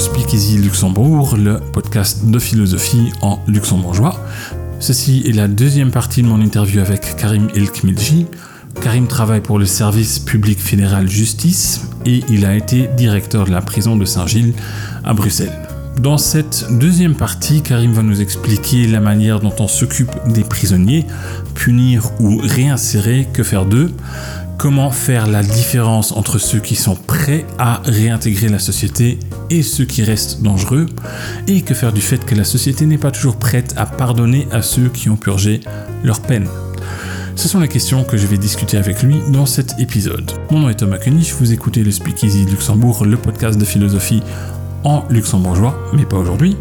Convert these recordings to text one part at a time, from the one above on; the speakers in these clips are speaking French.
Speakeasy Luxembourg, le podcast de philosophie en luxembourgeois. Ceci est la deuxième partie de mon interview avec Karim Elkmilji. Karim travaille pour le service public fédéral justice et il a été directeur de la prison de Saint-Gilles à Bruxelles. Dans cette deuxième partie, Karim va nous expliquer la manière dont on s'occupe des prisonniers, punir ou réinsérer, que faire d'eux, comment faire la différence entre ceux qui sont prêts à réintégrer la société et ceux qui restent dangereux, et que faire du fait que la société n'est pas toujours prête à pardonner à ceux qui ont purgé leur peine. Ce sont les questions que je vais discuter avec lui dans cet épisode. Mon nom est Thomas Koenig, vous écoutez le Speakeasy Luxembourg, le podcast de philosophie en luxembourgeois, mais pas aujourd'hui.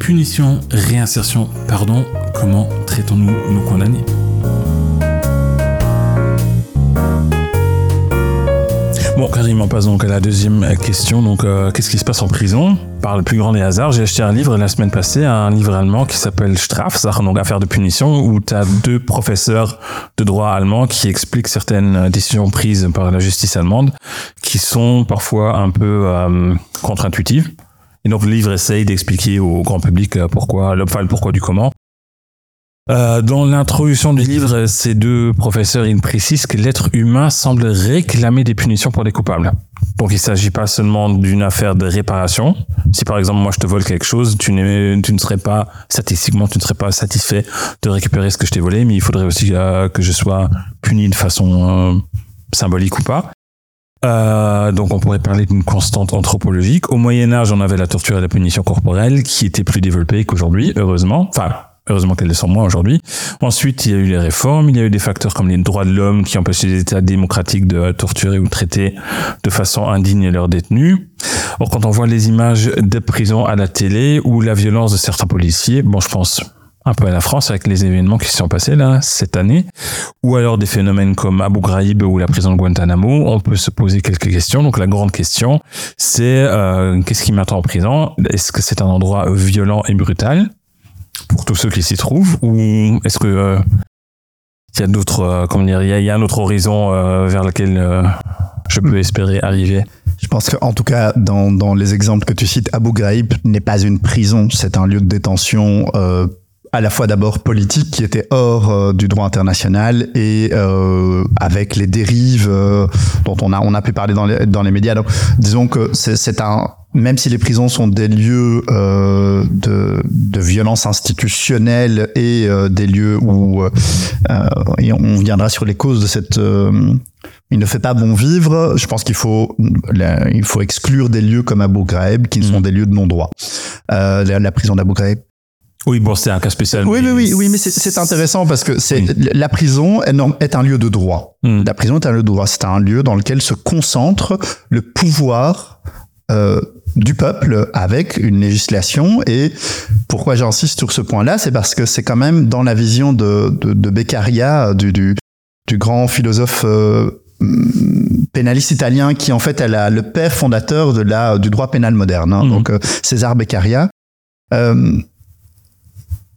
Punition, réinsertion, pardon, comment traitons-nous nos condamnés? On passe donc à la deuxième question. Donc, euh, qu'est-ce qui se passe en prison? Par le plus grand des hasards, j'ai acheté un livre la semaine passée, un livre allemand qui s'appelle Strafsache, donc affaire de punition, où tu as deux professeurs de droit allemand qui expliquent certaines décisions prises par la justice allemande, qui sont parfois un peu euh, contre-intuitives. Et donc, le livre essaye d'expliquer au grand public euh, pourquoi, le pourquoi du comment. Euh, dans l'introduction du livre, ces deux professeurs ils précisent que l'être humain semble réclamer des punitions pour des coupables. Donc il ne s'agit pas seulement d'une affaire de réparation. Si par exemple moi je te vole quelque chose, tu, ne serais pas statistiquement tu ne serais pas satisfait de récupérer ce que je t'ai volé, mais il faudrait aussi euh, que je sois puni de façon euh, symbolique ou pas. Donc on pourrait parler d'une constante anthropologique. Au Moyen Âge, on avait la torture et la punition corporelle qui était plus développée qu'aujourd'hui, heureusement. Enfin, Heureusement qu'elles le sont moins aujourd'hui. Ensuite, il y a eu les réformes, il y a eu des facteurs comme les droits de l'homme qui empêchaient les États démocratiques de torturer ou traiter de façon indigne leurs détenus. Or, quand on voit les images des prisons à la télé ou la violence de certains policiers, bon, je pense un peu à la France avec les événements qui se sont passés là cette année, ou alors des phénomènes comme Abu Ghraib ou la prison de Guantanamo, on peut se poser quelques questions. Donc la grande question, c'est euh, qu'est-ce qui m'attend en prison? Est-ce que c'est un endroit violent et brutal? Pour tous ceux qui s'y trouvent ou est-ce que euh, il y a d'autres euh, comment dire il y, a, un autre horizon euh, vers lequel je peux espérer arriver? Je pense qu'en tout cas, dans, dans, les exemples que tu cites, Abu Ghraib n'est pas une prison, c'est un lieu de détention à la fois d'abord politique qui était hors du droit international et euh, avec les dérives dont on a on a pu parler dans les, dans les médias. Donc disons que c'est un même si les prisons sont des lieux euh, de, de, violence institutionnelle et euh, des lieux où euh, et on viendra sur les causes de cette il ne fait pas bon vivre. Je pense qu'il faut il faut exclure des lieux comme Abu Ghraib qui sont mm. des lieux de non droit. La, la, prison d'Abu Ghraib oui, bon, c'est un cas spécial. Oui, oui, oui, oui, mais c'est intéressant parce que c'est la prison est, un lieu de droit. Mm. La prison est un lieu de droit. C'est un lieu dans lequel se concentre le pouvoir euh, du peuple avec une législation. Et pourquoi j'insiste sur ce point-là, c'est parce que c'est quand même dans la vision de, de, Beccaria, du, du, grand philosophe euh, pénaliste italien qui en fait est la, le père fondateur de la, du droit pénal moderne, hein. mmh. donc euh, César Beccaria. Euh,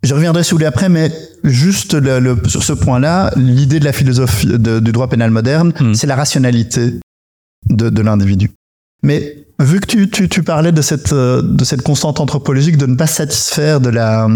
je reviendrai sur lui après, mais juste le, sur ce point-là, l'idée de la philosophie du droit pénal moderne, mmh. c'est la rationalité de, de l'individu. Mais vu que tu, tu, tu, parlais de cette, euh, de cette constante anthropologique de ne pas satisfaire de la,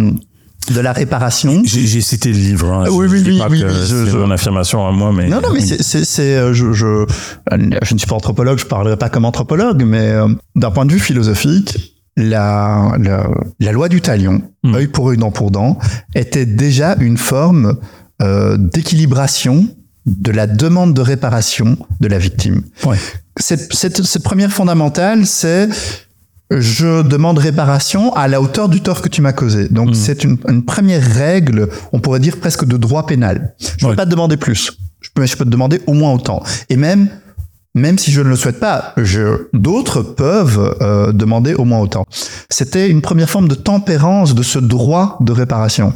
de la réparation. J'ai cité le livre. Hein. Oui, oui, oui, oui, c'est mon affirmation à moi, mais non, non, mais c'est, euh, je, je, je ne suis pas anthropologue, je parlerai pas comme anthropologue, mais euh, d'un point de vue philosophique, la, la, la loi du talion, hmm. œil pour œil, dent pour dent, était déjà une forme euh, d'équilibration de la demande de réparation de la victime. Ouais cette, cette, cette première fondamentale, c'est je demande réparation à la hauteur du tort que tu m'as causé. Donc hmm. c'est une, une, première règle, on pourrait dire presque de droit pénal. Je ne peux pas te demander plus. Je peux, je peux te demander au moins autant. Et même même si je ne le souhaite pas, d'autres peuvent euh, demander au moins autant. C'était une première forme de tempérance de ce droit de réparation.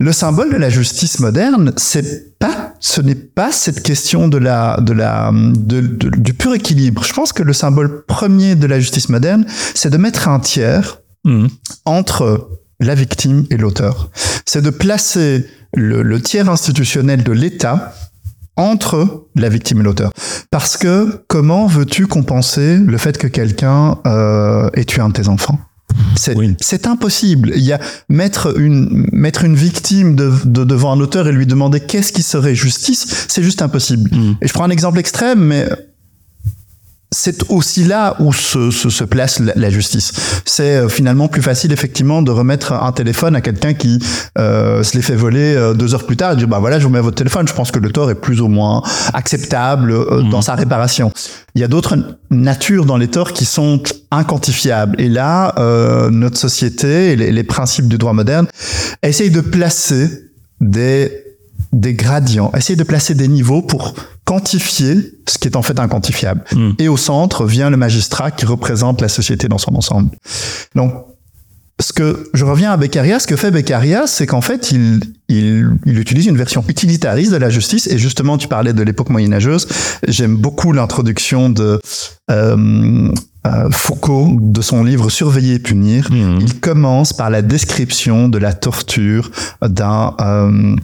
Le symbole de la justice moderne, c'est pas, ce n'est pas cette question de la, de la, de, du pur équilibre. Je pense que le symbole premier de la justice moderne, c'est de mettre un tiers mmh. entre la victime et l'auteur. C'est de placer le, le tiers institutionnel de l'État entre la victime et l'auteur. Parce que comment veux-tu compenser le fait que quelqu'un euh, ait tué un de tes enfants? C'est Oui. impossible. Il y a mettre une mettre une victime de, de- devant un auteur et lui demander qu'est-ce qui serait justice, c'est juste impossible. Mm. Et je prends un exemple extrême, mais c'est aussi là où se, se, se place la, la justice. C'est euh, finalement plus facile effectivement de remettre un téléphone à quelqu'un qui euh, se l'est fait voler euh, deux heures plus tard et dire bah voilà je vous mets votre téléphone. Je pense que le tort est plus ou moins acceptable euh, Mhm. dans sa réparation. Il y a d'autres natures dans les torts qui sont inquantifiables. Et là, euh, notre société et les, les principes du droit moderne essayent de placer des des gradients, essayent de placer des niveaux pour quantifier ce qui est en fait inquantifiable. Mm. Et au centre vient le magistrat qui représente la société dans son ensemble. Donc, ce que je reviens à Beccaria, ce que fait Beccaria, c'est qu'en fait, il, il, il utilise une version utilitariste de la justice. Et justement, tu parlais de l'époque moyenâgeuse. J'aime beaucoup l'introduction de euh, euh, Foucault de son livre Surveiller et punir. Mhm. Il commence par la description de la torture d'un euh,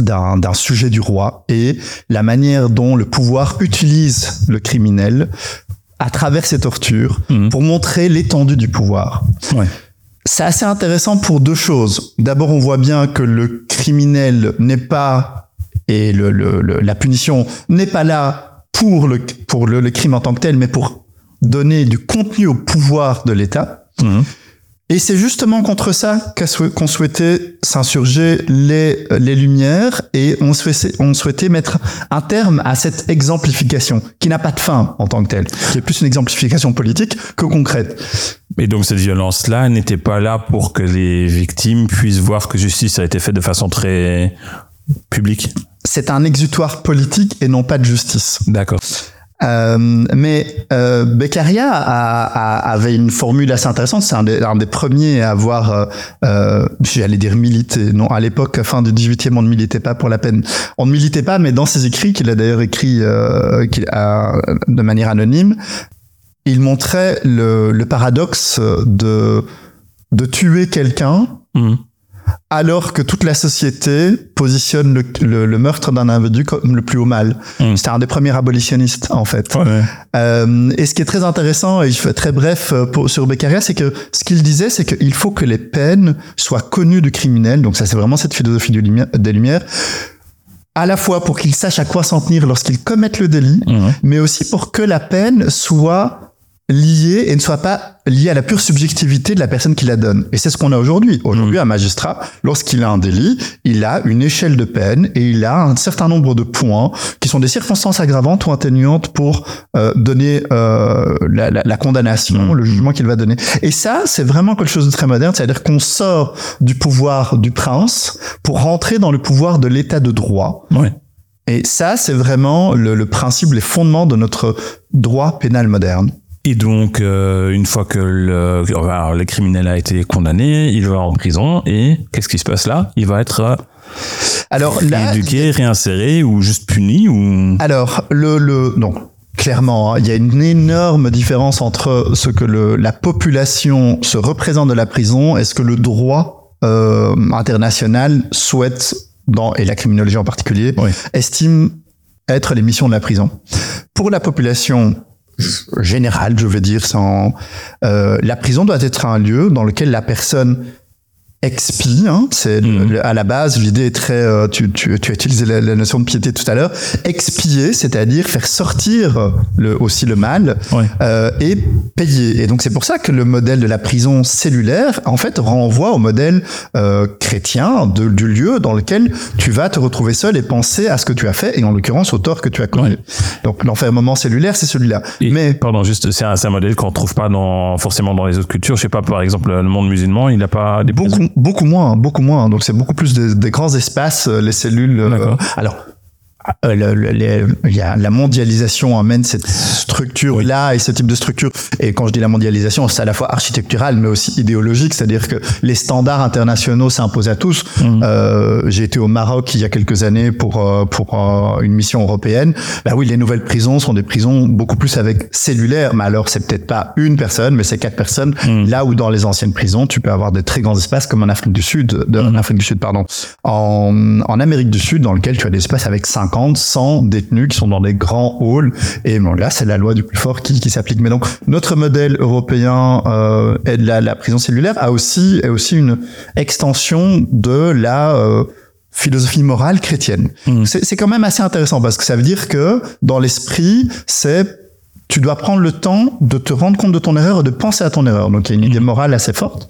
d'un sujet du roi et la manière dont le pouvoir utilise le criminel à travers ces tortures Mhm. pour montrer l'étendue du pouvoir. Ouais. C'est assez intéressant pour deux choses. D'abord, on voit bien que le criminel n'est pas et la punition n'est pas là pour le crime en tant que tel, mais pour donner du contenu au pouvoir de l'État. Mhm. Et c'est justement contre ça qu'a sou- qu'on souhaitait s'insurger les, les Lumières et on souhaitait, on souhaitait mettre un terme à cette exemplification qui n'a pas de fin en tant que telle, qui est plus une exemplification politique que concrète. Et donc cette violence-là n'était pas là pour que les victimes puissent voir que justice a été faite de façon très publique? C'est un exutoire politique et non pas de justice. D'accord. Euh, mais euh, Beccaria a, a- avait une formule assez intéressante. C'est un des, un des premiers à avoir, euh, euh, j'allais dire milité. Non, à l'époque, fin du 18e, on ne militait pas pour la peine. On ne militait pas, mais dans ses écrits, qu'il a d'ailleurs écrit euh, a, de manière anonyme, il montrait le, le paradoxe de, de tuer quelqu'un Mhm. Alors que toute la société positionne le, le- le meurtre d'un individu comme le plus haut mal. Mm. C'était un des premiers abolitionnistes, en fait. Ouais. Euh, et ce qui est très intéressant, et je fais très bref euh, pour, sur Beccaria, c'est que ce qu'il disait, c'est qu'il faut que les peines soient connues du criminel. Donc ça, c'est vraiment cette philosophie lumière- des Lumières. À la fois pour qu'il sache à quoi s'en tenir lorsqu'il commette le délit, Mhm. mais aussi pour que la peine soit liée et ne soit pas liée à la pure subjectivité de la personne qui la donne. Et c'est ce qu'on a aujourd'hui. Aujourd'hui, un magistrat, lorsqu'il a un délit, il a une échelle de peine et il a un certain nombre de points qui sont des circonstances aggravantes ou atténuantes pour euh, donner euh, la, la- la condamnation, Mhm. le jugement qu'il va donner. Et ça, c'est vraiment quelque chose de très moderne, c'est-à-dire qu'on sort du pouvoir du prince pour rentrer dans le pouvoir de l'état de droit. Ouais. Et ça, c'est vraiment le, le principe, les fondements de notre droit pénal moderne. Et donc, euh, une fois que le, enfin, le criminel a été condamné, il va en prison et qu'est-ce qui se passe là? Il va être euh, Alors là, rééduqué, réinséré ou juste puni ou alors le, le donc clairement, hein, il y a une énorme différence entre ce que le, la population se représente de la prison et ce que le droit euh, international souhaite dans et la criminologie en particulier Oui. estime être les missions de la prison. Pour la population générale, je veux dire, sans euh, la prison doit être un lieu dans lequel la personne expie. Hein, c'est Mhm. à la base l'idée est très. euh, tu, tu, tu as utilisé la, la notion de piété tout à l'heure. Expier, c'est-à-dire faire sortir le, aussi le mal Ouais. euh, et payer. Et donc c'est pour ça que le modèle de la prison cellulaire, en fait, renvoie au modèle euh, chrétien de, du lieu dans lequel tu vas te retrouver seul et penser à ce que tu as fait, et en l'occurrence au tort que tu as commis. Ouais. Donc l'enfermement cellulaire, c'est celui-là. Mais Pardon, juste, c'est un, un modèle qu'on retrouve pas dans, forcément dans les autres cultures. Je sais pas, par exemple, le monde musulman, il n'a pas des. Beaucoup, beaucoup moins, beaucoup moins. Donc c'est beaucoup plus des, des grands espaces, euh, les cellules. euh, alors. Euh, le- le- les- il y a la mondialisation amène cette structure là et ce type de structure. Et quand je dis la mondialisation c'est à la fois architectural mais aussi idéologique. C'est-à-dire que les standards internationaux s'imposent à tous. Mhm. euh, j'ai été au Maroc il y a quelques années pour euh, pour euh, une mission européenne. Bah oui les nouvelles prisons sont des prisons beaucoup plus avec cellulaire mais alors c'est peut-être pas une personne mais c'est quatre personnes. Mhm. Là où dans les anciennes prisons, tu peux avoir des très grands espaces comme en Afrique du Sud, de, en Afrique du Sud, pardon, en, en Amérique du Sud, dans lequel tu as des espaces avec 50, 50, 100 détenus qui sont dans des grands halls. Et bon, là, c'est la loi du plus fort qui, qui s'applique. Mais donc, notre modèle européen euh, de la, la, prison cellulaire a aussi, est aussi une extension de la euh, philosophie morale chrétienne. Mmh. C'est quand même assez intéressant parce que ça veut dire que dans l'esprit, c'est tu dois prendre le temps de te rendre compte de ton erreur et de penser à ton erreur. Donc il y a une idée mmh. morale assez forte.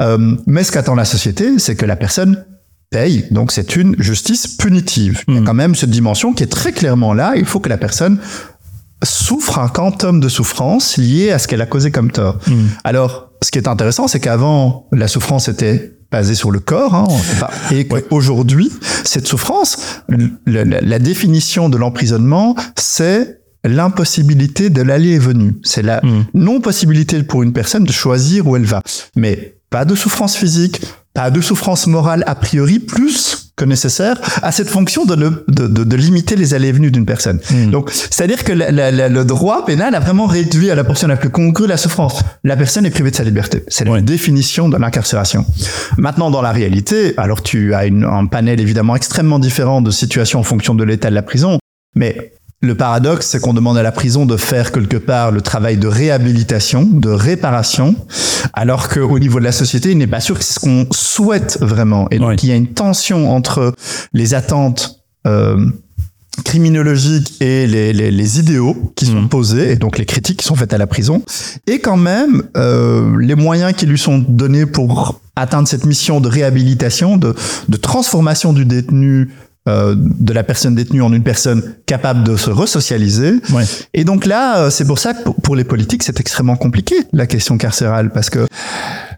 Euh, mais ce qu'attend la société, c'est que la personne paye. Donc c'est une justice punitive. Il y a mmh. quand même cette dimension qui est très clairement là. Il faut que la personne souffre un quantum de souffrance lié à ce qu'elle a causé comme tort. Mmh. Alors, ce qui est intéressant, c'est qu'avant, la souffrance était basée sur le corps, hein, et qu'aujourd'hui, cette souffrance, la, la définition de l'emprisonnement, c'est l'impossibilité de l'aller et venue. C'est la hmm. non-possibilité pour une personne de choisir où elle va. Mais pas de souffrance physique, pas de souffrance morale a priori, plus que nécessaire à cette fonction de, de, de, de limiter les allées et venues d'une personne. Hmm. Donc, c'est-à-dire que le droit pénal a vraiment réduit à la portion la plus congrue la souffrance. La personne est privée de sa liberté. C'est la définition de l'incarcération. Maintenant, dans la réalité, alors tu as une, un panel évidemment extrêmement différent de situations en fonction de l'état de la prison, mais le paradoxe, c'est qu'on demande à la prison de faire quelque part le travail de réhabilitation, de réparation, alors qu'au niveau de la société, il n'est pas sûr que c'est ce qu'on souhaite vraiment. Et donc, il y a une tension entre les attentes euh, criminologiques et les, les, les idéaux qui sont mmh. posés, et donc les critiques qui sont faites à la prison, et quand même euh, les moyens qui lui sont donnés pour atteindre cette mission de réhabilitation, de, de transformation du détenu euh, de la personne détenue en une personne capable de se resocialiser. Ouais. Et donc là, euh, c'est pour ça que pour les politiques, c'est extrêmement compliqué la question carcérale parce que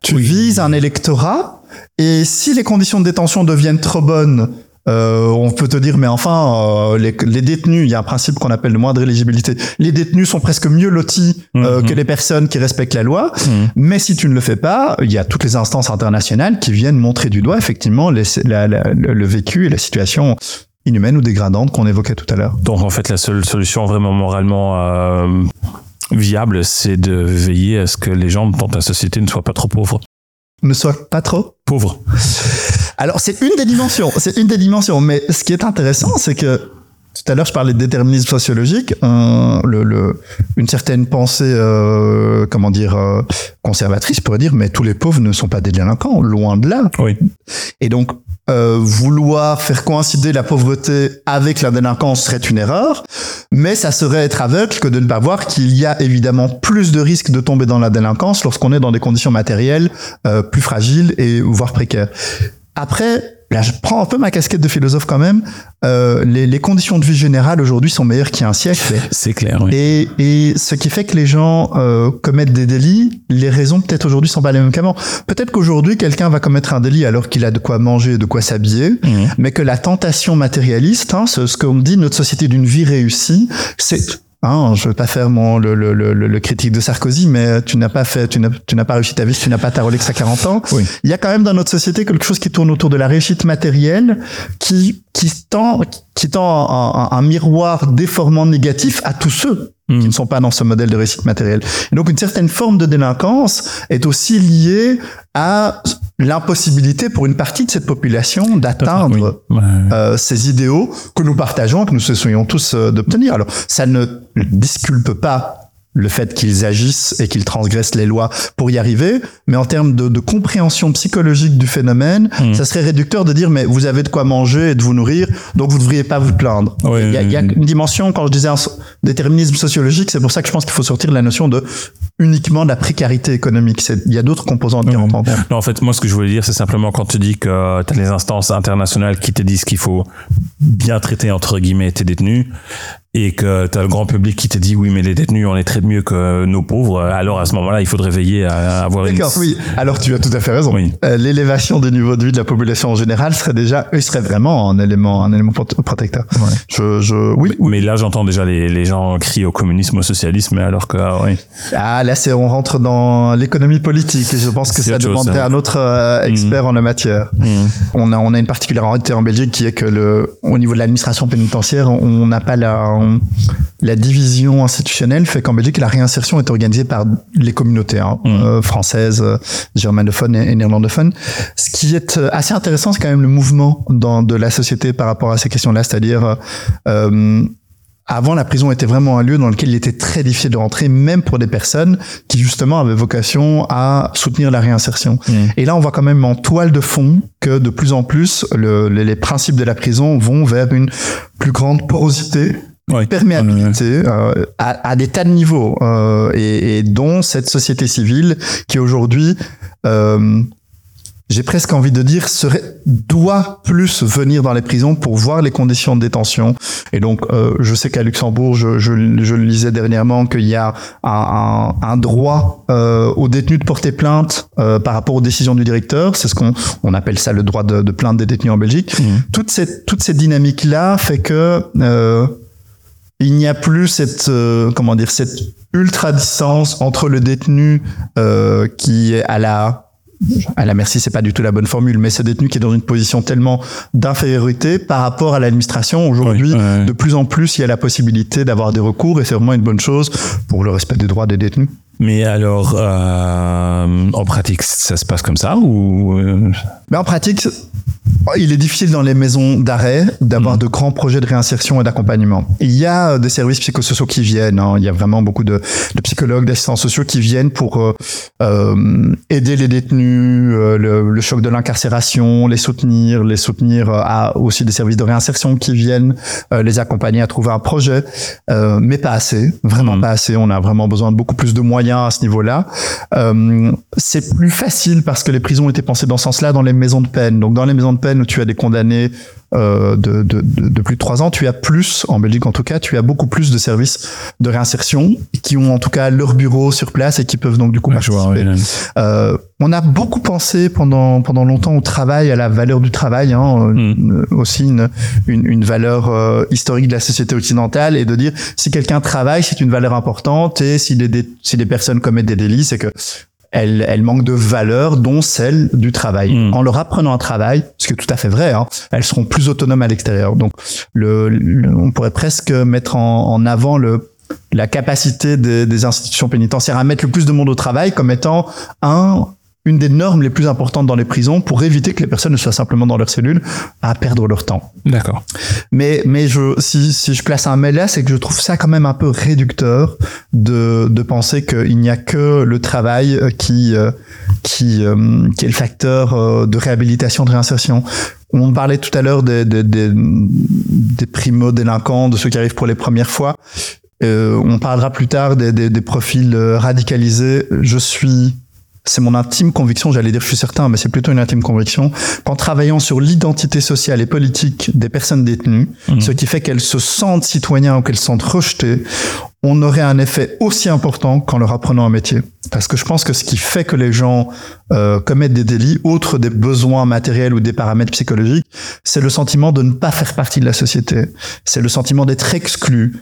tu vises un électorat et si les conditions de détention deviennent trop bonnes euh, on peut te dire, mais enfin, euh, les, détenus, il y a un principe qu'on appelle de moindre éligibilité. Les détenus sont presque mieux lotis euh, mhm. que les personnes qui respectent la loi. Mhm. Mais si tu ne le fais pas, il y a toutes les instances internationales qui viennent montrer du doigt effectivement le vécu et la situation inhumaine ou dégradante qu'on évoquait tout à l'heure. Donc en fait, la seule solution vraiment moralement viable, c'est de veiller à ce que les gens dans ta société ne soient pas trop pauvres. Ne soient pas trop pauvres. Alors, c'est une des dimensions. C'est une des dimensions. Mais ce qui est intéressant, c'est que tout à l'heure, je parlais de déterminisme sociologique. le, une certaine pensée, euh, comment dire, euh, conservatrice pourrait dire, mais tous les pauvres ne sont pas des délinquants, loin de là. Oui. Et donc, euh, vouloir faire coïncider la pauvreté avec la délinquance serait une erreur, mais ça serait être aveugle que de ne pas voir qu'il y a évidemment plus de risques de tomber dans la délinquance lorsqu'on est dans des conditions matérielles plus fragiles et voire précaires. Après, là, je prends un peu ma casquette de philosophe quand même. Euh, les, les, conditions de vie générales aujourd'hui sont meilleures qu'il y a un siècle. C'est clair. Oui. Et, et, ce qui fait que les gens euh, commettent des délits, les raisons peut-être aujourd'hui sont pas les mêmes qu'avant. Peut-être qu'aujourd'hui quelqu'un va commettre un délit alors qu'il a de quoi manger, de quoi s'habiller, mmh. mais que la tentation matérialiste, hein, ce, ce qu'on dit notre société d'une vie réussie, c'est Hein, je veux pas faire mon le, le, le, le critique de Sarkozy, mais tu n'as pas fait, tu n'as, tu n'as pas réussi ta vie, tu n'as pas ta Rolex à 40 ans. Oui. Il y a quand même dans notre société quelque chose qui tourne autour de la réussite matérielle, qui qui tend qui tend un, un, un miroir déformant négatif à tous ceux qui hmm. ne sont pas dans ce modèle de réussite matérielle. Et donc une certaine forme de délinquance est aussi liée à l'impossibilité pour une partie de cette population d'atteindre euh, ces idéaux que nous partageons, que nous essayons tous euh, d'obtenir. Alors, ça ne disculpe pas le fait qu'ils agissent et qu'ils transgressent les lois pour y arriver, mais en termes de, de compréhension psychologique du phénomène, mmh. ça serait réducteur de dire mais vous avez de quoi manger et de vous nourrir, donc vous ne devriez pas vous plaindre. Oui, il, y a, il, y a, une dimension, quand je disais un déterminisme sociologique, c'est pour ça que je pense qu'il faut sortir de la notion de uniquement de la précarité économique. Il y a d'autres composants à en compte. Non, en fait, moi, ce que je voulais dire, c'est simplement quand tu dis que tu as les instances internationales qui te disent qu'il faut bien traiter, entre guillemets, tes détenus, et que tu as le grand public qui te dit oui mais les détenus on les traite mieux que nos pauvres alors à ce moment-là il faudrait veiller à avoir une D'accord oui alors tu as tout à fait raison oui. euh, l'élévation des niveaux de vie de la population en général serait déjà eux serait vraiment un élément un élément protecteur ouais. je, je oui, mais, mais là j'entends déjà les, les gens crier au communisme au socialisme alors que ah, oui ah là c'est on rentre dans l'économie politique et je pense que ça demanderait un autre euh, expert mmh. en la matière mmh. on a on a une particularité en Belgique qui est que le au niveau de l'administration pénitentiaire on n'a pas la la division institutionnelle fait qu'en Belgique, la réinsertion est organisée par les communautés hein, Mmh. euh, françaises, euh, germanophones et, et néerlandophones. Ce qui est euh, assez intéressant, c'est quand même le mouvement dans, de la société par rapport à ces questions-là, c'est-à-dire euh, avant, la prison était vraiment un lieu dans lequel il était très difficile de rentrer, même pour des personnes qui justement avaient vocation à soutenir la réinsertion. Mmh. Et là, on voit quand même en toile de fond que de plus en plus, le- les, les principes de la prison vont vers une plus grande porosité, Ouais. perméabilité euh, à, à des tas de niveaux, euh, et, et dont cette société civile qui aujourd'hui euh, j'ai presque envie de dire, serait, doit plus venir dans les prisons pour voir les conditions de détention. Et donc, euh, je sais qu'à Luxembourg, je, je, je le lisais dernièrement, qu'il y a un, un, un droit euh, aux détenus de porter plainte euh, par rapport aux décisions du directeur. C'est ce qu'on on appelle ça le droit de, de plainte des détenus en Belgique. Mmh. Toute cette, toute cette dynamique-là fait que euh, il n'y a plus cette euh, comment dire cette ultra distance entre le détenu euh, qui est à la à la merci, c'est pas du tout la bonne formule, mais ce détenu qui est dans une position tellement d'infériorité par rapport à l'administration. Aujourd'hui, Ouais, ouais. de plus en plus, il y a la possibilité d'avoir des recours et c'est vraiment une bonne chose pour le respect des droits des détenus. Mais alors, euh, en pratique, ça se passe comme ça ou euh, Mais en pratique, il est difficile dans les maisons d'arrêt d'avoir de grands projets de réinsertion et d'accompagnement. Il y a euh, des services psychosociaux qui viennent. hein. Il y a vraiment beaucoup de, de psychologues, d'assistants sociaux qui viennent pour euh, aider les détenus, euh, le, le choc de l'incarcération, les soutenir, les soutenir à aussi des services de réinsertion qui viennent euh, les accompagner à trouver un projet, mais pas assez, vraiment Mhm. pas assez. On a vraiment besoin de beaucoup plus de moyens à ce niveau-là. Euh, c'est plus facile parce que les prisons étaient pensées dans ce sens-là dans les maisons de peine. Donc dans les maisons de peine où tu as des condamnés euh, de, de, de, de plus de trois ans, tu as plus, en Belgique en tout cas, tu as beaucoup plus de services de réinsertion qui ont en tout cas leur bureau sur place et qui peuvent donc du coup vois, participer. Euh, on a beaucoup pensé pendant pendant longtemps au travail, à la valeur du travail, hein, euh, Mm. euh, aussi une, une, une valeur euh, historique de la société occidentale, et de dire si quelqu'un travaille, c'est une valeur importante, et si des, si des personnes commettent des délits, c'est que elles, elles manquent de valeur, dont celle du travail. Mm. En leur apprenant un travail, ce qui est tout à fait vrai, hein, elles seront plus autonomes à l'extérieur. Donc, le, le- on pourrait presque mettre en, en avant le la capacité des, des institutions pénitentiaires à mettre le plus de monde au travail comme étant un une des normes les plus importantes dans les prisons pour éviter que les personnes ne soient simplement dans leur cellule à perdre leur temps. D'accord. Mais, mais je, si, si je place un mais là, c'est que je trouve ça quand même un peu réducteur de, de penser qu'il n'y a que le travail euh, qui, euh, qui, euh, qui est le facteur de réhabilitation, de réinsertion. On parlait tout à l'heure des, des, des, des primo-délinquants, de ceux qui arrivent pour les premières fois. Euh, on parlera plus tard des, des, des profils radicalisés. Je suis c'est mon intime conviction, j'allais dire je suis certain, mais c'est plutôt une intime conviction, qu'en travaillant sur l'identité sociale et politique des personnes détenues, Mhm. ce qui fait qu'elles se sentent citoyens ou qu'elles se sentent rejetées, on aurait un effet aussi important qu'en leur apprenant un métier. Parce que je pense que ce qui fait que les gens euh, commettent des délits, outre des besoins matériels ou des paramètres psychologiques, c'est le sentiment de ne pas faire partie de la société. C'est le sentiment d'être exclu,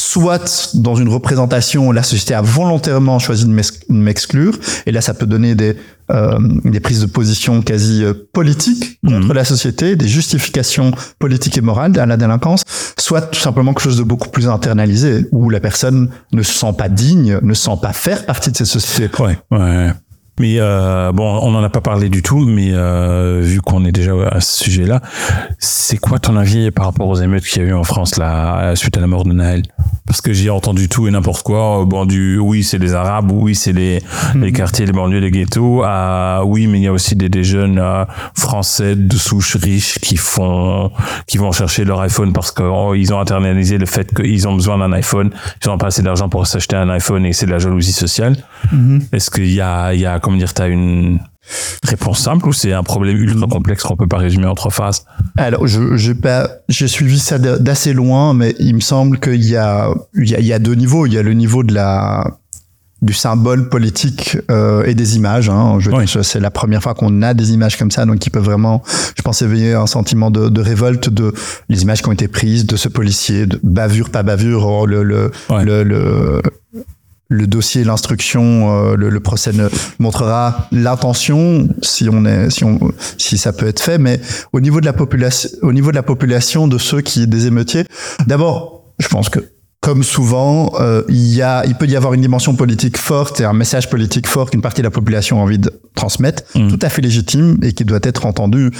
soit dans une représentation où la société a volontairement choisi de m'ex- de m'exclure, et là ça peut donner des, euh, des prises de position quasi euh, politiques contre Mhm. la société, des justifications politiques et morales à la délinquance, soit tout simplement quelque chose de beaucoup plus internalisé, où la personne ne se sent pas digne, ne se sent pas faire partie de cette société. Ouais, ouais. Mais euh, bon, on n'en a pas parlé du tout, mais euh, vu qu'on est déjà à ce sujet-là, c'est quoi ton avis par rapport aux émeutes qu'il y a eu en France là suite à la mort de Naël Parce que j'ai entendu tout et n'importe quoi. Bon, du oui, c'est les Arabes, oui, c'est les, les quartiers, les banlieues, les ghettos. Ah, oui, mais il y a aussi des, des jeunes euh, français de souche riches qui font, qui vont chercher leur iPhone parce qu'ils ont internalisé le fait qu'ils ont besoin d'un iPhone. Ils ont pas assez d'argent pour s'acheter un iPhone et c'est de la jalousie sociale. Est-ce qu'il y a, il y a, comment dire, t'as une réponse simple ou c'est un problème ultra complexe qu'on peut pas résumer en trois phases? Alors, je j'ai pas, j'ai suivi ça d'assez loin, mais il me semble qu'il y a, il y a, il y a deux niveaux. Il y a le niveau de la du symbole politique euh, et des images. Hein. Je Oui. c'est la première fois qu'on a des images comme ça, donc qui peuvent vraiment, je pense, éveiller un sentiment de, de révolte de les images qui ont été prises de ce policier, de bavure, pas bavure, oh, le, le, Ouais. le, le le dossier, l'instruction, euh, le, le procès ne montrera l'intention si on est, si on, si ça peut être fait. Mais au niveau de la population, au niveau de la population de ceux qui des émeutiers, d'abord, je pense que comme souvent, euh, il, y a, il peut y avoir une dimension politique forte et un message politique fort qu'une partie de la population a envie de transmettre, mm. tout à fait légitime et qui doit être entendu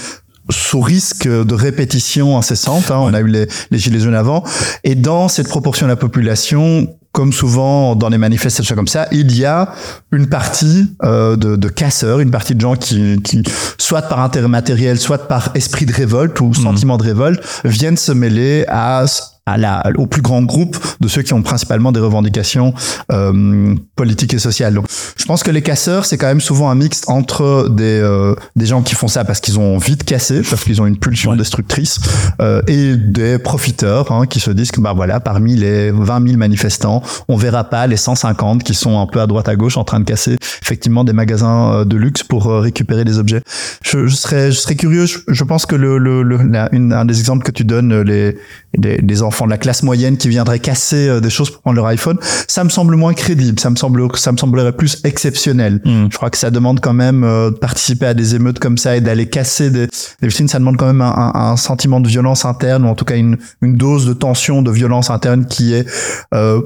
sous risque de répétition incessante. Hein, on a eu les, les gilets jaunes avant. Et dans cette proportion de la population, comme souvent dans les manifestations comme ça, il y a une partie euh, de, de, casseurs, une partie de gens qui, qui, soit par intérêt matériel, soit par esprit de révolte ou mm. sentiment de révolte, viennent se mêler à à la, au plus grand groupe de ceux qui ont principalement des revendications euh, politiques et sociales. Donc, je pense que les casseurs, c'est quand même souvent un mix entre des, euh, des gens qui font ça parce qu'ils ont envie de casser, parce qu'ils ont une pulsion destructrice, euh, et des profiteurs hein, qui se disent que bah voilà, parmi les 20 000 manifestants, on verra pas les 150 qui sont un peu à droite à gauche en train de casser effectivement des magasins euh, de luxe pour euh, récupérer des objets. Je, je serais, je serais curieux. Je, je pense que le, le, le une, un des exemples que tu donnes, les, les, les enfants de la classe moyenne qui viendraient casser euh, des choses pour prendre leur iPhone, ça me semble moins crédible, ça me semble ça me semblerait plus exceptionnel. Hmm. Je crois que ça demande quand même euh, de participer à des émeutes comme ça et d'aller casser des, des vitrines, ça demande quand même un, un, sentiment de violence interne ou en tout cas une, une dose de tension, de violence interne qui est euh,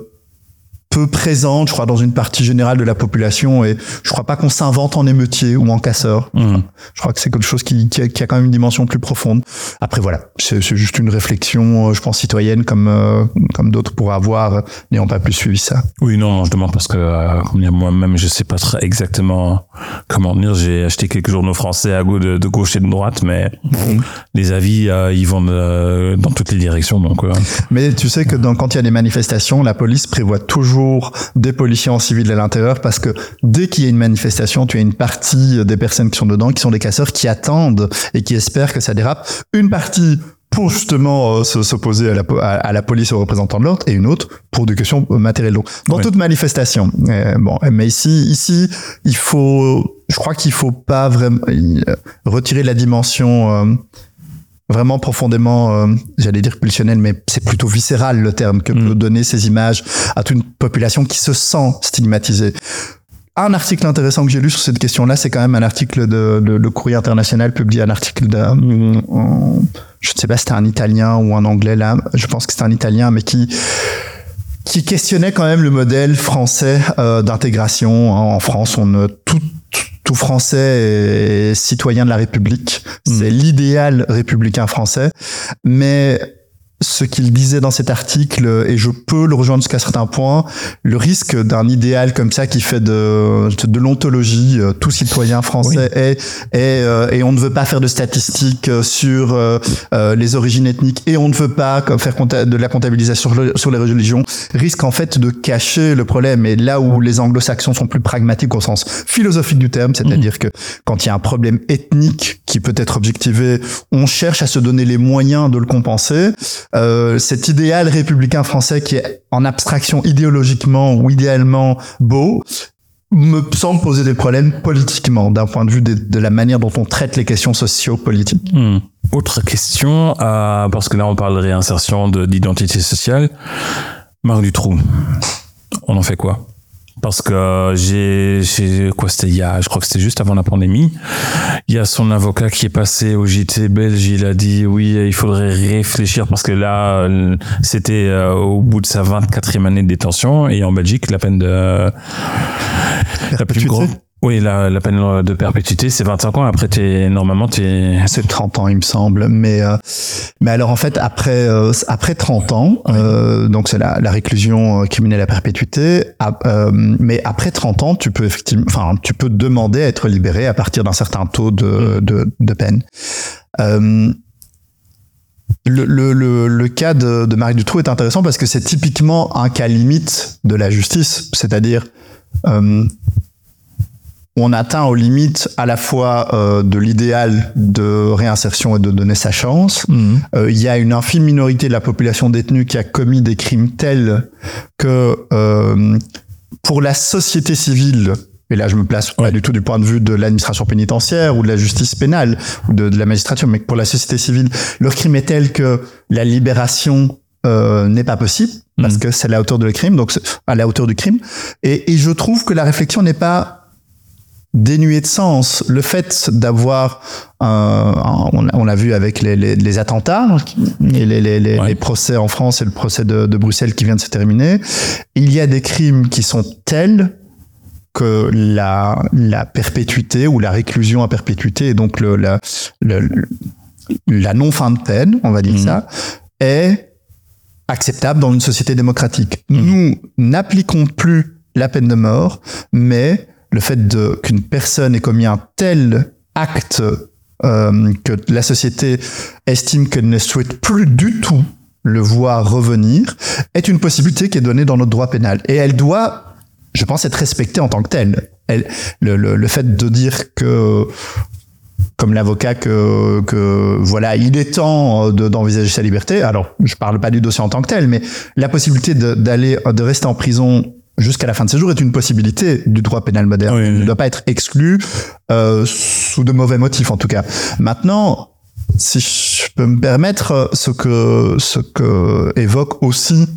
peu présente, je crois, dans une partie générale de la population. Et je crois pas qu'on s'invente en émeutier ou en casseur. Mmh. Je crois que c'est quelque chose qui, qui, a, qui, a, quand même une dimension plus profonde. Après, voilà, c'est juste une réflexion, euh, je pense, citoyenne, comme euh, comme d'autres pourraient avoir, n'ayant pas plus suivi ça. Oui, non, je demande parce que euh, moi-même, je sais pas très exactement comment dire. J'ai acheté quelques journaux français à gauche, de, gauche et de droite, mais mmh. les avis, ils vont dans toutes les directions. Donc, Mais tu sais que dans, quand il y a des manifestations, la police prévoit toujours des policiers en civil à l'intérieur parce que dès qu'il y a une manifestation, tu as une partie des personnes qui sont dedans, qui sont des casseurs, qui attendent et qui espèrent que ça dérape. Une partie pour justement euh, s'opposer à la, à, la police aux représentants de l'ordre et une autre pour des questions matérielles. Donc, dans toute manifestation. Euh, bon, mais ici, ici, il faut, je crois qu'il faut pas vraiment euh, retirer la dimension vraiment profondément, euh, j'allais dire pulsionnel, mais c'est plutôt viscéral le terme que mm. peut donner ces images à toute une population qui se sent stigmatisée. Un article intéressant que j'ai lu sur cette question-là, c'est quand même un article de, le Courrier international publié un article de, je ne sais pas si c'était un italien ou un anglais là, je pense que c'était un italien, mais qui qui questionnait quand même le modèle français euh, d'intégration. En France, on a tout tout Français est citoyen de la République. C'est hmm. l'idéal républicain français. Mais ce qu'il disait dans cet article, et je peux le rejoindre jusqu'à certains points, le risque d'un idéal comme ça qui fait de, de l'ontologie, euh, tout citoyen français est, euh, et on ne veut pas faire de statistiques euh, sur les origines ethniques, et on ne veut pas faire de la comptabilisation sur, les religions, risque en fait de cacher le problème. Et là où les anglo-saxons sont plus pragmatiques au sens philosophique du terme, c'est-à-dire que quand il y a un problème ethnique qui peut être objectivé, on cherche à se donner les moyens de le compenser. Euh, cet idéal républicain français qui est en abstraction idéologiquement ou idéalement beau me semble poser des problèmes politiquement d'un point de vue de, la manière dont on traite les questions socio-politiques. Hmm. Autre question, euh, parce que là on parle de réinsertion d'identité sociale. Marc Dutroux, on en fait quoi? Parce que j'ai, quoi, c'était il y a, je crois que c'était juste avant la pandémie. Il y a son avocat qui est passé au JT belge, il a dit oui, il faudrait réfléchir parce que là, c'était euh, au bout de sa 24e année de détention. Et en Belgique, la peine de, la plus grosse, oui, la, la, peine de perpétuité, c'est 25 ans. Après, es, normalement, es... C'est 30 ans, il me semble. Mais, euh, mais alors, en fait, après, euh, après 30 ans, euh, donc c'est la, la, réclusion criminelle à perpétuité. mais après 30 ans, tu peux effectivement, enfin, tu peux demander à être libéré à partir d'un certain taux de, mm. de, de peine. Le, le, le, cas de, de Marie Dutroux est intéressant parce que c'est typiquement un cas limite de la justice, c'est-à-dire on atteint aux limites à la fois euh, de l'idéal de réinsertion et de donner sa chance. Mhm. Euh, il y a une infime minorité de la population détenue qui a commis des crimes tels que euh, pour la société civile, et là je me place pas du tout du point de vue de l'administration pénitentiaire ou de la justice pénale ou de, la magistrature, mais pour la société civile, leur crime est tel que la libération n'est pas possible parce mhm. que c'est à la hauteur de le crime, donc à la hauteur du crime. Et, et je trouve que la réflexion n'est pas dénué de sens. Le fait d'avoir, euh, on, l'a vu avec les, les, les attentats et les, procès en France et le procès de, de, Bruxelles qui vient de se terminer, il y a des crimes qui sont tels que la, la perpétuité ou la réclusion à perpétuité, et donc le, la, le, la non fin de peine, on va dire mmh. ça, est acceptable dans une société démocratique. Mmh. Nous n'appliquons plus la peine de mort, mais le fait qu'une personne ait commis un tel acte euh, que la société estime qu'elle ne souhaite plus du tout le voir revenir est une possibilité qui est donnée dans notre droit pénal. Et elle doit, je pense, être respectée en tant que telle. Elle, le, fait de dire que comme l'avocat que, voilà, il est temps d'envisager sa liberté. Alors, je parle pas du dossier en tant que tel, mais la possibilité d'aller, de, rester en prison jusqu'à la fin de ses jours est une possibilité du droit pénal moderne. Il ne doit pas être exclu euh, sous de mauvais motifs en tout cas. Maintenant, si je peux me permettre, ce que ce que évoque aussi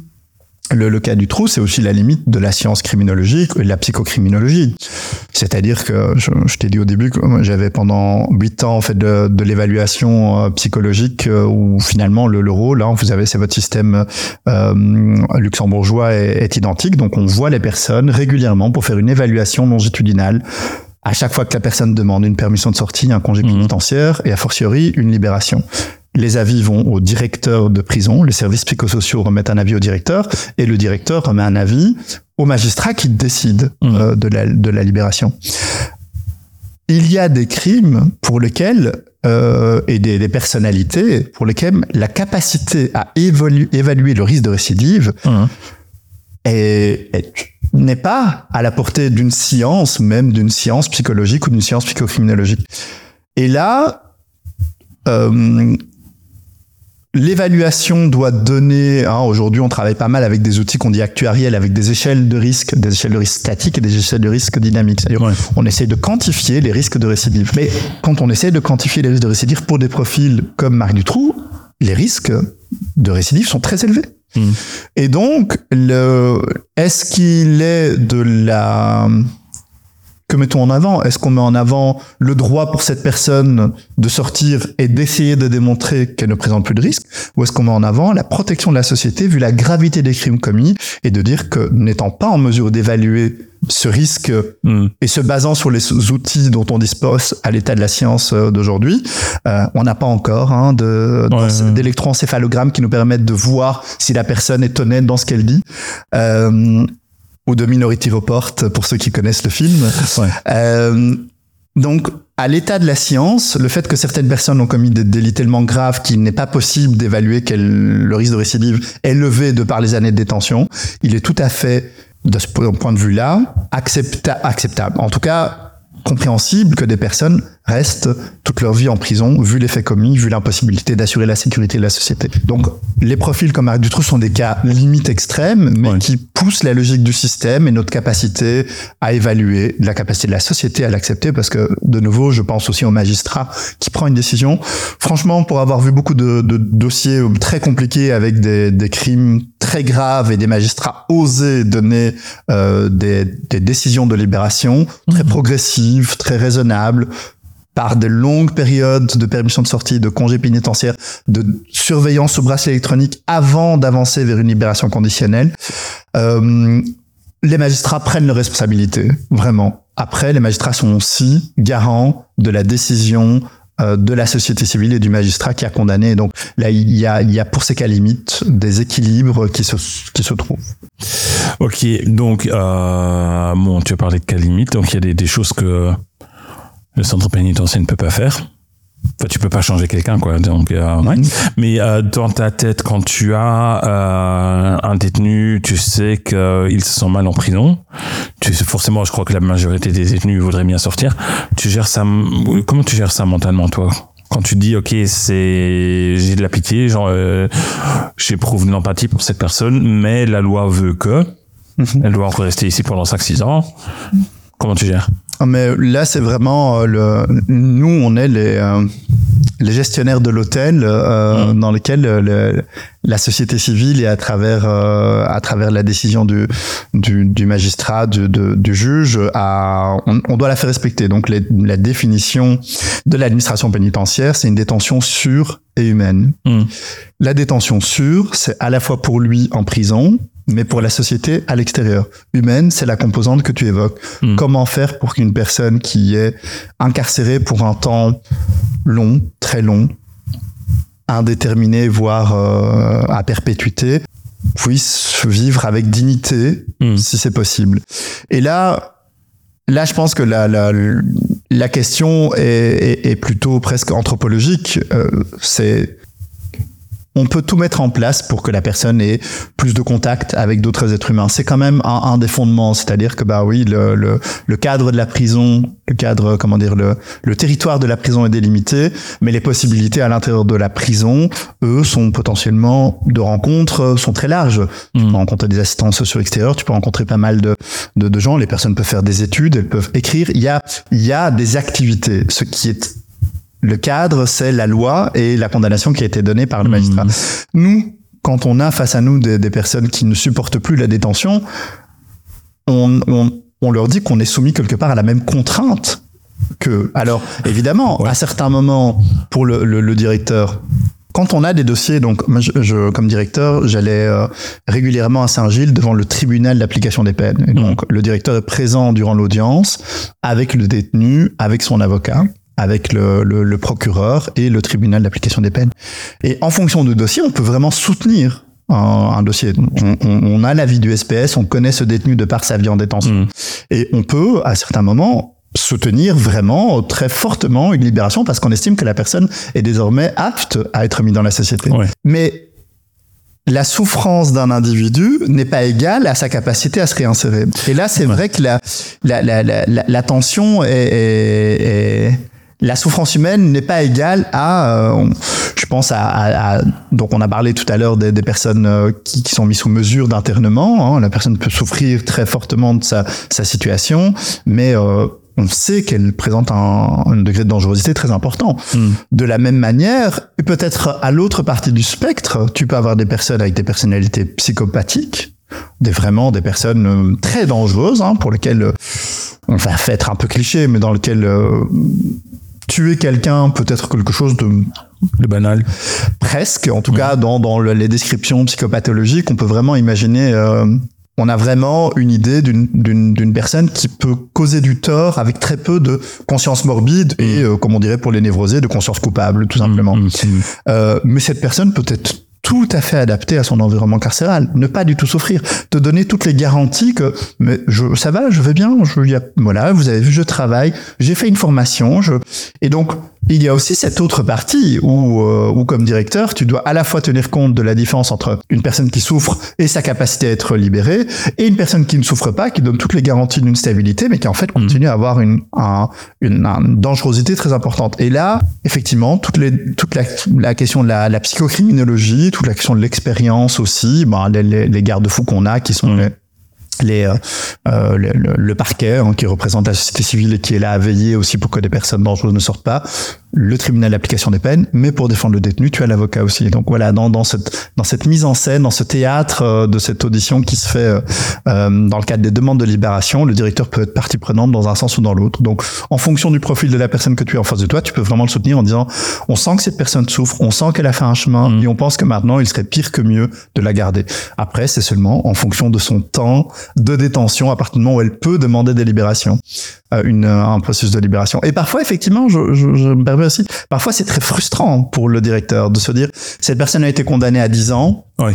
le, le, cas du trou, c'est aussi la limite de la science criminologique et de la psychocriminologie. C'est-à-dire que, je, je t'ai dit au début que j'avais pendant huit ans fait de, de l'évaluation euh, psychologique euh, où finalement le, le rôle, hein, vous avez, c'est votre système euh, luxembourgeois est, est, identique. Donc on voit les personnes régulièrement pour faire une évaluation longitudinale à chaque fois que la personne demande une permission de sortie, un congé mmh. pénitentiaire et a fortiori une libération les avis vont au directeur de prison, les services psychosociaux remettent un avis au directeur, et le directeur remet un avis au magistrat qui décide mmh. euh, de, la, de la libération. Il y a des crimes pour lesquels euh, et des, des, personnalités pour lesquelles la capacité à évaluer, évaluer le risque de récidive mmh. est, est n'est pas à la portée d'une science, même d'une science psychologique ou d'une science psychocriminologique. Et là, euh, L'évaluation doit donner, hein, aujourd'hui on travaille pas mal avec des outils qu'on dit actuariels, avec des échelles de risque, des échelles de risque statiques et des échelles de risque dynamiques. C'est-à-dire ouais. on essaie de quantifier les risques de récidive. Mais quand on essaie de quantifier les risques de récidive pour des profils comme Marc Dutroux, les risques de récidive sont très élevés. Mmh. Et donc, le, est-ce qu'il est de la que mettons en avant? Est-ce qu'on met en avant le droit pour cette personne de sortir et d'essayer de démontrer qu'elle ne présente plus de risque? Ou est-ce qu'on met en avant la protection de la société vu la gravité des crimes commis et de dire que n'étant pas en mesure d'évaluer ce risque mm. et se basant sur les outils dont on dispose à l'état de la science euh, d'aujourd'hui, euh, on n'a pas encore hein, de, ouais, d'électroencéphalogrammes qui nous permettent de voir si la personne est honnête dans ce qu'elle dit. Euh, ou de Minority Report pour ceux qui connaissent le film. Ouais. Euh, donc, à l'état de la science, le fait que certaines personnes ont commis des délits tellement graves qu'il n'est pas possible d'évaluer quel le risque de récidive est levé de par les années de détention, il est tout à fait, de ce point de vue-là, accepta acceptable. En tout cas, compréhensible que des personnes restent toute leur vie en prison, vu les faits commis, vu l'impossibilité d'assurer la sécurité de la société. Donc, les profils comme Marc Dutroux sont des cas limites extrêmes, mais ouais. qui poussent la logique du système et notre capacité à évaluer, la capacité de la société à l'accepter, parce que, de nouveau, je pense aussi au magistrat qui prend une décision. Franchement, pour avoir vu beaucoup de, de dossiers très compliqués avec des, des, crimes très graves et des magistrats oser donner euh, des, des, décisions de libération très mmh. progressives, très raisonnables, par de longues périodes de permission de sortie, de congés pénitentiaires, de surveillance au bracelet électronique avant d'avancer vers une libération conditionnelle, euh, les magistrats prennent leurs responsabilités, vraiment. Après, les magistrats sont aussi garants de la décision de la société civile et du magistrat qui a condamné. Donc là, il y a, il y a pour ces cas limites des équilibres qui se, qui se trouvent. Ok, donc euh, bon, tu as parlé de cas limites, donc il y a des, des choses que le centre pénitentiaire ne peut pas faire. Enfin, tu peux pas changer quelqu'un, quoi. Donc, euh, ouais. Mais euh, dans ta tête, quand tu as euh, un détenu, tu sais qu'il se sent mal en prison. Tu sais, forcément, je crois que la majorité des détenus voudraient bien sortir. Tu gères ça. Comment tu gères ça mentalement, toi? Quand tu dis ok c'est j'ai de la pitié genre j'éprouve de l'empathie pour cette personne mais la loi veut que -hmm. elle doit encore rester ici pendant 5-6 ans comment tu gères? Mais là, c'est vraiment le. Nous, on est les les gestionnaires de l'hôtel euh, mmh. dans lequel le, la société civile et à travers euh, à travers la décision du du, du magistrat du, du juge à, on, on, doit la faire respecter donc les, la définition de l'administration pénitentiaire c'est une détention sûre et humaine mmh. la détention sûre c'est à la fois pour lui en prison mais pour la société à l'extérieur. Humaine, c'est la composante que tu évoques. Mmh. Comment faire pour qu'une personne qui est incarcérée pour un temps long, très long, indéterminé, voire euh, à perpétuité, puisse vivre avec dignité, mm. si c'est possible. Et là, là, je pense que la, la, la question est, est, est plutôt presque anthropologique. Euh, c'est on peut tout mettre en place pour que la personne ait plus de contact avec d'autres êtres humains. C'est quand même un, un des fondements, c'est-à-dire que bah oui, le, le, le, cadre de la prison, le cadre, comment dire, le, le territoire de la prison est délimité, mais les possibilités à l'intérieur de la prison, eux, sont potentiellement de rencontres sont très larges. Tu mmh. peux rencontrer des assistants sociaux extérieurs, tu peux rencontrer pas mal de, de, de gens, les personnes peuvent faire des études, elles peuvent écrire. Il y a, il y a des activités, ce qui est le cadre, c'est la loi et la condamnation qui a été donnée par le magistrat. Mmh. Nous, quand on a face à nous des, des, personnes qui ne supportent plus la détention, on, on, on leur dit qu'on est soumis quelque part à la même contrainte que. Alors, évidemment, ouais. à certains moments, pour le, le, le, directeur, quand on a des dossiers, donc moi je, je comme directeur, j'allais euh, régulièrement à Saint-Gilles devant le tribunal d'application des peines. Et donc, mmh. le directeur est présent durant l'audience avec le détenu, avec son avocat avec le, le, le, procureur et le tribunal d'application des peines. Et en fonction du dossier, on peut vraiment soutenir un, un dossier. On, on, on, a l'avis du SPS, on connaît ce détenu de par sa vie en détention. Mmh. Et on peut, à certains moments, soutenir vraiment très fortement une libération parce qu'on estime que la personne est désormais apte à être mise dans la société. Ouais. Mais la souffrance d'un individu n'est pas égale à sa capacité à se réinsérer. Et là, c'est ouais. vrai que la, la, la, la, la tension est, est, est la souffrance humaine n'est pas égale à, euh, je pense à, à, à, donc on a parlé tout à l'heure des, des, personnes euh, qui, qui, sont mises sous mesure d'internement. Hein. La personne peut souffrir très fortement de sa, sa situation, mais euh, on sait qu'elle présente un, un, degré de dangerosité très important. Mm. De la même manière, peut-être à l'autre partie du spectre, tu peux avoir des personnes avec des personnalités psychopathiques, des vraiment des personnes euh, très dangereuses hein, pour lesquelles euh, on va être un peu cliché, mais dans lesquelles euh, tuer quelqu'un peut être quelque chose de le banal presque en tout ouais. cas dans, dans le, les descriptions psychopathologiques on peut vraiment imaginer euh, on a vraiment une idée d'une personne qui peut causer du tort avec très peu de conscience morbide et, euh, comme on dirait pour les névrosés, de conscience coupable, tout simplement. Mmh, mmh. Euh, mais cette personne peut être tout à fait adapté à son environnement carcéral, ne pas du tout souffrir, te donner toutes les garanties que mais je ça va, je vais bien, je y voilà, vous avez vu, je travaille, j'ai fait une formation, je et donc il y a aussi cette autre partie où, euh, où, comme directeur, tu dois à la fois tenir compte de la différence entre une personne qui souffre et sa capacité à être libérée, et une personne qui ne souffre pas, qui donne toutes les garanties d'une stabilité, mais qui en fait continue mmh. à avoir une, un, une, une, dangerosité très importante. Et là, effectivement, toute, les, toute la, la question de la, la, psychocriminologie, toute la question de l'expérience aussi, ben, les, les, les garde-fous qu'on a, qui sont les, euh, euh, le, le, parquet hein, qui représente la société civile et qui est là à veiller aussi pour que des personnes dangereuses ne sortent pas, le tribunal d'application des peines, mais pour défendre le détenu, tu as l'avocat aussi. Donc voilà, dans, dans, cette, dans cette mise en scène, dans ce théâtre euh, de cette audition qui se fait euh, euh, dans le cadre des demandes de libération, le directeur peut être partie prenante dans un sens ou dans l'autre. Donc en fonction du profil de la personne que tu as en face de toi, tu peux vraiment le soutenir en disant, on sent que cette personne souffre, on sent qu'elle a fait un chemin, mmh. et on pense que maintenant, il serait pire que mieux de la garder. Après, c'est seulement en fonction de son temps de détention, à partir du moment où elle peut demander des libérations, une, un processus de libération. Et parfois, effectivement, je, je, je me permets aussi, parfois c'est très frustrant pour le directeur de se dire, cette personne a été condamnée à 10 ans. Oui.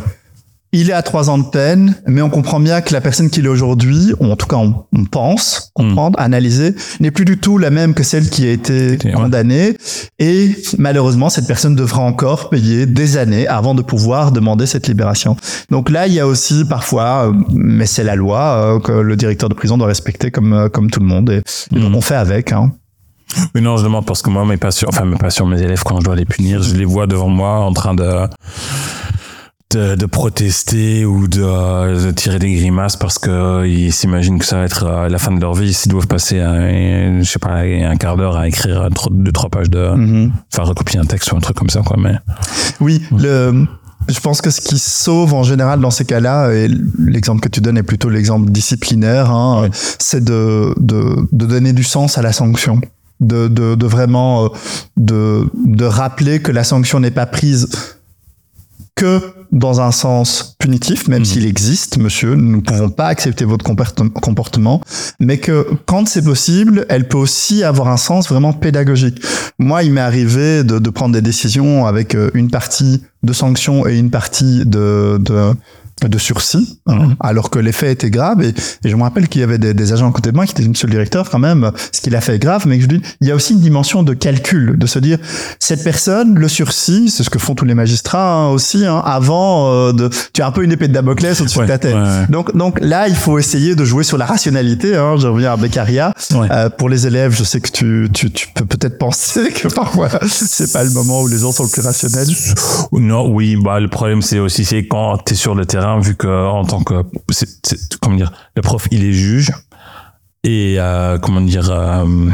Il est à trois ans de peine, mais on comprend bien que la personne qu'il est aujourd'hui, ou en tout cas on, on pense comprendre, mmh. analyser, n'est plus du tout la même que celle qui a été condamnée. Ouais. Et malheureusement, cette personne devra encore payer des années avant de pouvoir demander cette libération. Donc là, il y a aussi parfois, euh, mais c'est la loi, euh, que le directeur de prison doit respecter comme, euh, comme tout le monde. Et, mmh. et donc mmh. on fait avec. Hein. Mais non, je demande parce que moi, mes patients, enfin mes patients, mes élèves, quand je dois les punir, je les vois devant moi en train de de, protester ou de, tirer des grimaces parce que ils s'imaginent que ça va être la fin de leur vie s'ils doivent passer un, je sais pas un quart d'heure à écrire deux trois pages de mhm. enfin recopier un texte ou un truc comme ça quoi mais oui le je pense que ce qui sauve en général dans ces cas-là, et l'exemple que tu donnes est plutôt l'exemple disciplinaire, hein, c'est de, de, de, donner du sens à la sanction. De, de, de vraiment euh, de, de rappeler que la sanction n'est pas prise que dans un sens punitif, même mhm. s'il existe, monsieur, nous ne pouvons pas accepter votre comportement, mais que quand c'est possible, elle peut aussi avoir un sens vraiment pédagogique. Moi, il m'est arrivé de, de, prendre des décisions avec euh, une partie de sanctions et une partie de, de de sursis, hein, mhm. alors que les faits étaient graves. Et, je me rappelle qu'il y avait des, agents à côté de moi qui étaient monsieur le directeur quand même, ce qu'il a fait est grave, mais je dis, il y a aussi une dimension de calcul, de se dire, cette personne, le sursis, c'est ce que font tous les magistrats hein, aussi, hein, avant euh, de... Tu as un peu une épée de Damoclès au-dessus de ta tête. Donc, donc là, il faut essayer de jouer sur la rationalité. Hein, je reviens à Beccaria. Euh, pour les élèves, je sais que tu, tu, tu peux peut-être penser que parfois, c'est pas le moment où les gens sont le plus rationnels. Non, oui, bah, le problème, c'est aussi c'est quand tu es sur le terrain vu que en tant que comment dire le prof il est juge et euh, comment dire euh,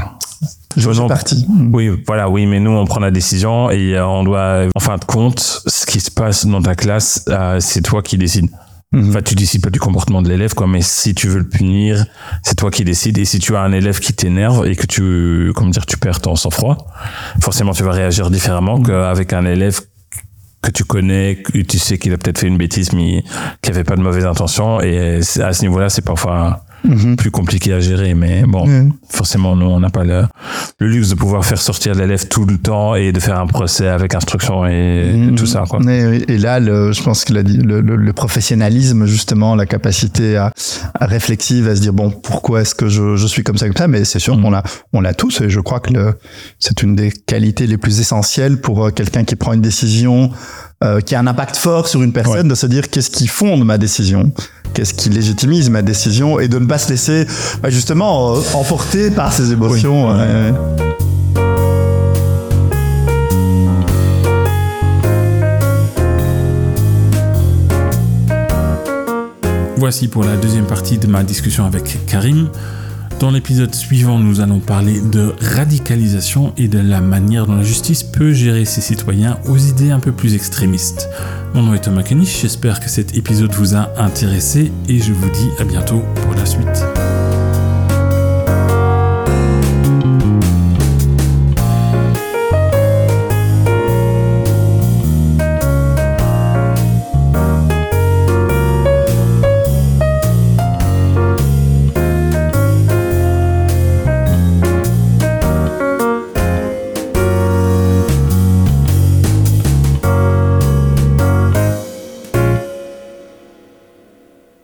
je partie. Oui, voilà, oui, mais nous on prend la décision et euh, on doit, en fin de compte, ce qui se passe dans ta classe, c'est toi qui décides. Mhm. Enfin, tu décides pas du comportement de l'élève, quoi, mais si tu veux le punir, c'est toi qui décides. Et si tu as un élève qui t'énerve et que tu, comment dire, tu perds ton sang-froid, forcément, tu vas réagir différemment qu'avec un élève que tu connais, que tu sais qu'il a peut-être fait une bêtise, mais qu'il avait pas de mauvaise intention. Et à ce niveau-là, c'est parfois Mhm. plus compliqué à gérer. Mais bon, forcément, nous, on n'a pas le, le, luxe de pouvoir faire sortir l'élève tout le temps et de faire un procès avec instruction et, mhm. tout ça. Quoi. Et, là, le, je pense que le, le, le, professionnalisme, justement, la capacité à, à, réflexive, à se dire, bon, pourquoi est-ce que je, je, suis comme ça, comme ça Mais c'est sûr mhm. qu'on l'a, on l'a tous et je crois que c'est une des qualités les plus essentielles pour euh, quelqu'un qui prend une décision euh, qui a un impact fort sur une personne, de se dire qu'est-ce qui fonde ma décision qu'est-ce qui légitimise ma décision et de ne pas se laisser bah, justement euh, emporter par ses émotions. Voici pour la deuxième partie de ma discussion avec Karim. Dans l'épisode suivant, nous allons parler de radicalisation et de la manière dont la justice peut gérer ses citoyens aux idées un peu plus extrémistes. Mon nom est Thomas Kenich, j'espère que cet épisode vous a intéressé et je vous dis à bientôt pour la suite.